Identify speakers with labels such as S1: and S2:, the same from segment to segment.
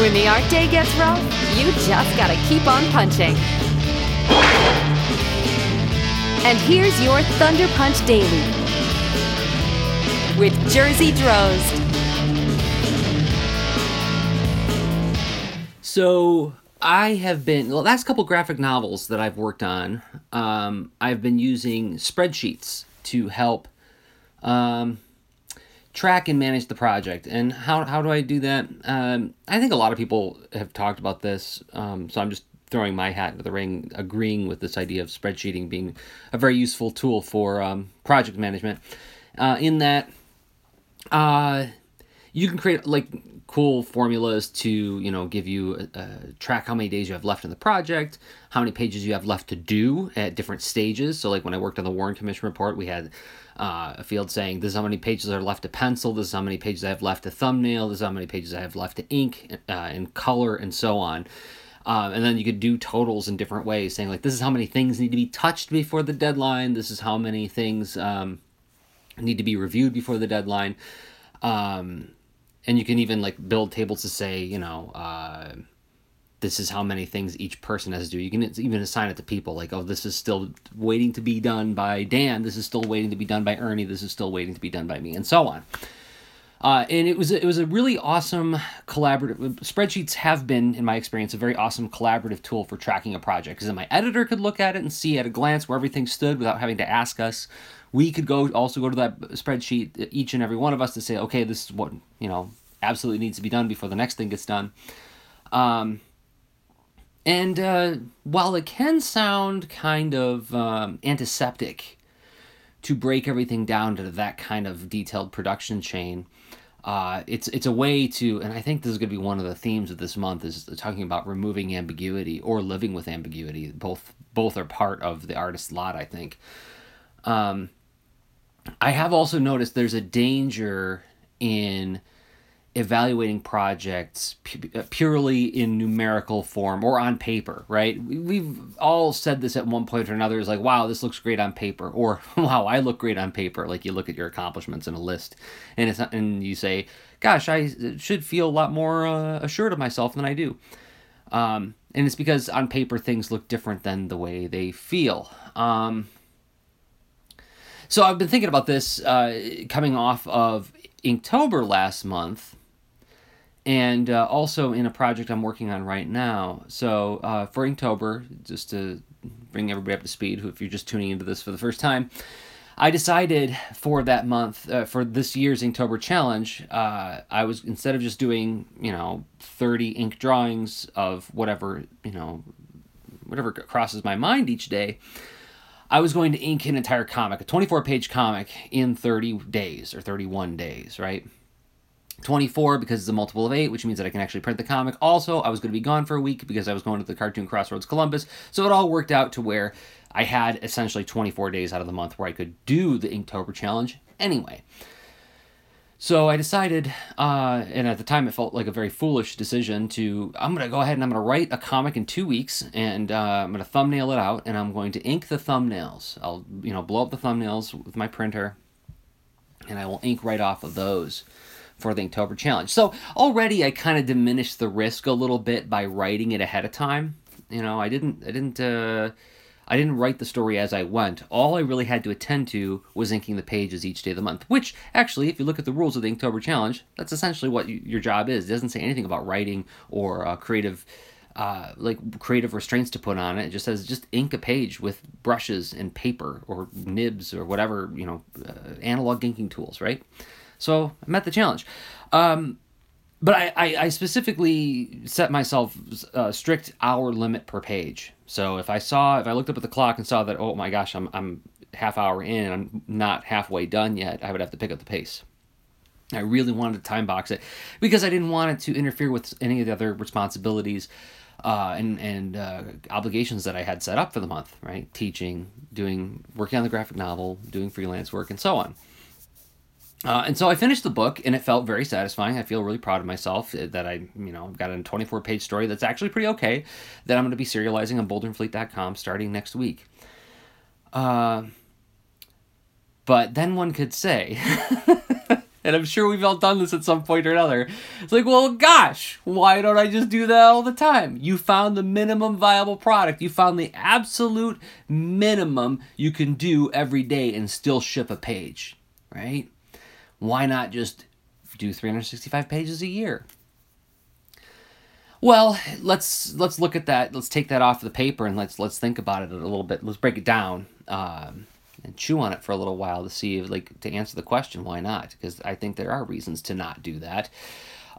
S1: When the art day gets rough, you just gotta keep on punching. And here's your Thunder Punch Daily with Jerzy Drozd.
S2: So I have been the last couple graphic novels that I've worked on. Um, I've been using spreadsheets to help um, track and manage the project. And how how do I do that? Um, I think a lot of people have talked about this. Um, so I'm just throwing my hat into the ring, agreeing with this idea of spreadsheeting being a very useful tool for um, project management. Uh, in that, uh, you can create like cool formulas to you know give you uh, track how many days you have left in the project how many pages you have left to do at different stages so like when i worked on the warren commission report we had uh, a field saying this is how many pages are left to pencil. This is how many pages i have left to thumbnail. This is how many pages i have left to ink uh, and color and so on. Um, and then you could do totals in different ways saying like this is how many things need to be touched before the deadline. This is how many things um, need to be reviewed before the deadline. Um, and you can even like build tables to say you know uh, this is how many things each person has to do. You can even assign it to people like oh this is still waiting to be done by dan this is still waiting to be done by ernie this is still waiting to be done by me and so on. Uh, and it was it was a really awesome collaborative spreadsheets have been in my experience a very awesome collaborative tool for tracking a project because my editor could look at it and see at a glance where everything stood without having to ask us. We could go also go to that spreadsheet each and every one of us to say okay this is what you know absolutely needs to be done before the next thing gets done. Um, and uh, while it can sound kind of um, antiseptic to break everything down to that kind of detailed production chain uh, it's it's a way to and i think this is going to be one of the themes of this month is talking about removing ambiguity or living with ambiguity. Both both are part of the artist's lot i think. Um, I have also noticed there's a danger in evaluating projects pu- purely in numerical form or on paper, right? We've all said this at one point or another is like, wow, this looks great on paper, or wow, I look great on paper. Like you look at your accomplishments in a list and it's and you say, gosh, I should feel a lot more uh, assured of myself than I do. Um, and it's because on paper things look different than the way they feel. Um, so I've been thinking about this uh, coming off of Inktober last month, and uh, also in a project I'm working on right now. So uh, for Inktober, just to bring everybody up to speed, if you're just tuning into this for the first time, I decided for that month, uh, for this year's Inktober challenge, uh, I was instead of just doing you know 30 ink drawings of whatever you know whatever crosses my mind each day. I was going to ink an entire comic, a 24 page comic, in 30 days or 31 days, right? 24 because it's a multiple of 8, which means that I can actually print the comic. Also, I was going to be gone for a week because I was going to the Cartoon Crossroads Columbus. So it all worked out to where I had essentially 24 days out of the month where I could do the Inktober challenge anyway. So I decided, uh, and at the time it felt like a very foolish decision to, I'm going to go ahead and I'm going to write a comic in two weeks and uh, I'm going to thumbnail it out and I'm going to ink the thumbnails. I'll, you know, blow up the thumbnails with my printer and I will ink right off of those for the Inktober challenge. So already I kind of diminished the risk a little bit by writing it ahead of time. You know, I didn't, I didn't, uh, I didn't write the story as I went. All I really had to attend to was inking the pages each day of the month, which actually, if you look at the rules of the Inktober Challenge, that's essentially what you, your job is. It doesn't say anything about writing or uh, creative. Uh, like creative restraints to put on it. It just says just ink a page with brushes and paper or nibs or whatever you know, uh, analog inking tools, right? So I met the challenge. Um, but I, I, I, specifically set myself a strict hour limit per page. So if I saw, if I looked up at the clock and saw that, oh my gosh, I'm, I'm half hour in, I'm not halfway done yet, I would have to pick up the pace. I really wanted to time box it because I didn't want it to interfere with any of the other responsibilities uh, and and uh, obligations that I had set up for the month. Right, teaching, doing, working on the graphic novel, doing freelance work, and so on. Uh, and so I finished the book, and it felt very satisfying. I feel really proud of myself uh, that I, you know, I've got a 24 page story that's actually pretty okay. That I'm going to be serializing on BoulderandFleet.com starting next week. Uh, but then one could say, and I'm sure we've all done this at some point or another. It's like, well, gosh, why don't I just do that all the time? You found the minimum viable product. You found the absolute minimum you can do every day and still ship a page, right? Why not just do 365 pages a year? Well, let's let's look at that. Let's take that off the paper and let's let's think about it a little bit. Let's break it down. Um, and chew on it for a little while to see if, like to answer the question why not because i think there are reasons to not do that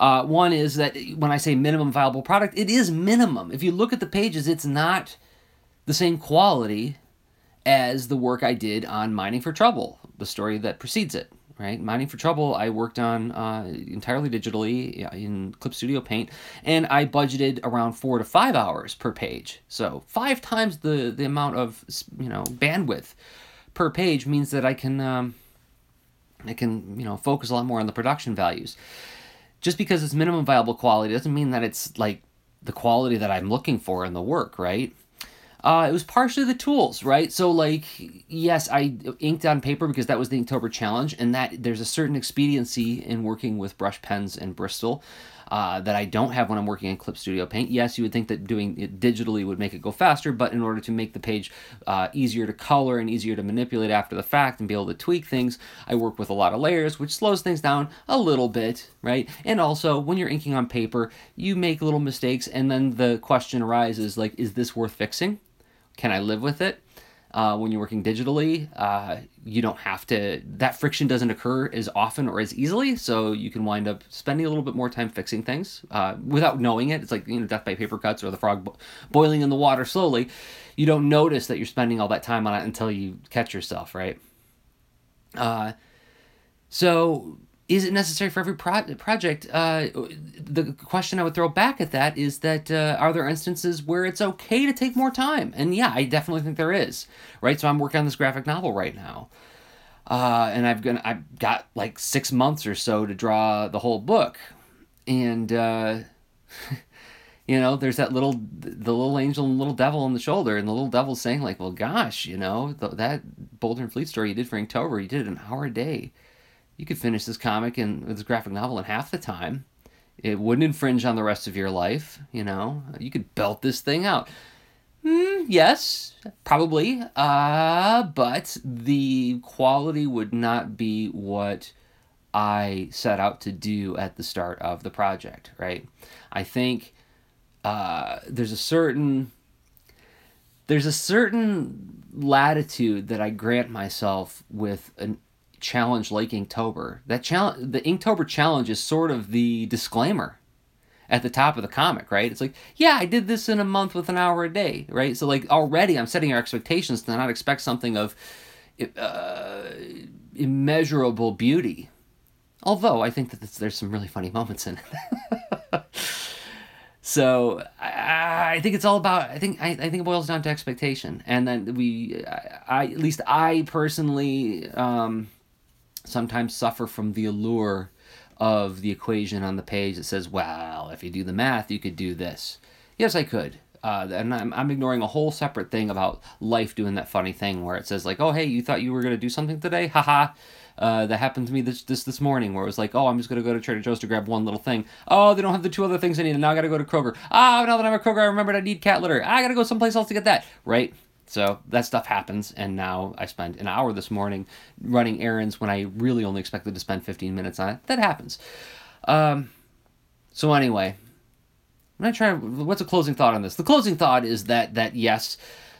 S2: uh, one is that when i say minimum viable product it is minimum if you look at the pages it's not the same quality as the work i did on mining for trouble the story that precedes it right mining for trouble i worked on uh, entirely digitally in clip studio paint and i budgeted around four to five hours per page so five times the the amount of you know bandwidth per page means that I can um, I can you know focus a lot more on the production values. Just because it's minimum viable quality doesn't mean that it's like the quality that I'm looking for in the work, right? Uh, it was partially the tools, right? So, like, yes, I inked on paper because that was the Inktober challenge, and that there's a certain expediency in working with brush pens and Bristol uh, that I don't have when I'm working in Clip Studio Paint. Yes, you would think that doing it digitally would make it go faster, but in order to make the page uh, easier to color and easier to manipulate after the fact and be able to tweak things, I work with a lot of layers, which slows things down a little bit, right? And also, when you're inking on paper, you make little mistakes, and then the question arises like, is this worth fixing? Can I live with it? Uh, when you're working digitally, uh, you don't have to, that friction doesn't occur as often or as easily. So you can wind up spending a little bit more time fixing things uh, without knowing it. It's like, you know, death by paper cuts or the frog bo- boiling in the water slowly. You don't notice that you're spending all that time on it until you catch yourself, right? Uh, so is it necessary for every pro- project? Uh, the question I would throw back at that is that uh, are there instances where it's okay to take more time? And yeah, I definitely think there is. Right, so I'm working on this graphic novel right now, uh, and I've got I've got like six months or so to draw the whole book, and uh, you know, there's that little the little angel and little devil on the shoulder, and the little devil's saying like, well, gosh, you know, th- that Boulder and Fleet story you did for Inktober, you did an hour a day you could finish this comic and this graphic novel in half the time. It wouldn't infringe on the rest of your life, you know. You could belt this thing out. Mm, yes, probably. Uh, but the quality would not be what I set out to do at the start of the project, right? I think uh, there's a certain there's a certain latitude that I grant myself with an challenge like Inktober. That challenge, the Inktober challenge is sort of the disclaimer at the top of the comic, right? It's like, yeah, I did this in a month with an hour a day, right? So like already I'm setting our expectations to not expect something of uh, immeasurable beauty. Although I think that there's some really funny moments in it. so I, I, think it's all about. I think I, I think it boils down to expectation, and then we, I, I at least I personally. Um, sometimes suffer from the allure of the equation on the page that says, well, if you do the math, you could do this. Yes, I could. Uh, and I'm, I'm ignoring a whole separate thing about life doing that funny thing where it says like, oh hey, you thought you were gonna do something today, haha. Uh, that happened to me this, this this morning where it was like, oh, I'm just gonna go to Trader Joe's to grab one little thing. Oh, they don't have the two other things I need, and now I gotta go to Kroger. Ah, now that I'm at Kroger, I remembered I need cat litter. I gotta go someplace else to get that. Right? So that stuff happens, and now I spent an hour this morning running errands when I really only expected to spend 15 minutes on it. That happens. Um, so anyway, I'm. What's a closing thought on this? The closing thought is that that yes,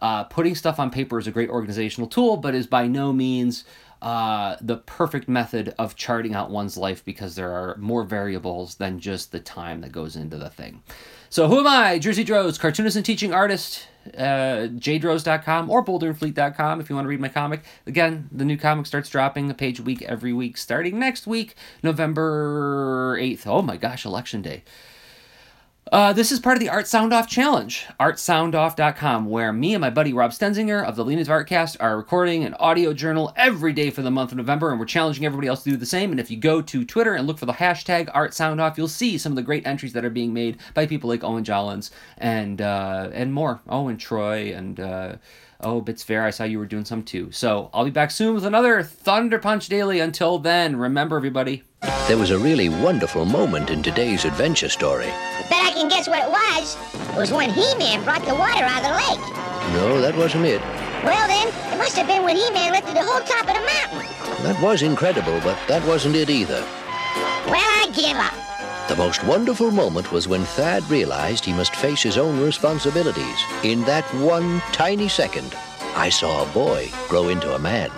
S2: uh, putting stuff on paper is a great organizational tool, but is by no means uh, the perfect method of charting out one's life because there are more variables than just the time that goes into the thing. So who am I? Jerzy Drozd, cartoonist and teaching artist uh, jdroz.com or boulderandfleet.com if you want to read my comic. Again, the new comic starts dropping a page a week every week starting next week, November 8th. Oh my gosh, election day. Uh, this is part of the Art Sound Off Challenge, artsoundoff.com, where me and my buddy Rob Stenzinger of the Lean Into Artcast are recording an audio journal every day for the month of November, and we're challenging everybody else to do the same. And if you go to Twitter and look for the hashtag ArtSoundOff, you'll see some of the great entries that are being made by people like Owen Jollins and uh, and more. Oh, and Troy and uh, oh, Bits Fair. I saw you were doing some too. So I'll be back soon with another Thunder Punch Daily. Until then, remember everybody.
S3: There was a really wonderful moment in today's adventure story.
S4: Can guess what it was. It was when He-Man brought the water out of the lake.
S3: No, that wasn't it.
S4: Well then, it must have been when He-Man lifted the whole top of the mountain.
S3: That was incredible, but that wasn't it either.
S4: Well, I give up.
S3: The most wonderful moment was when Thad realized he must face his own responsibilities. In that one tiny second, I saw a boy grow into a man.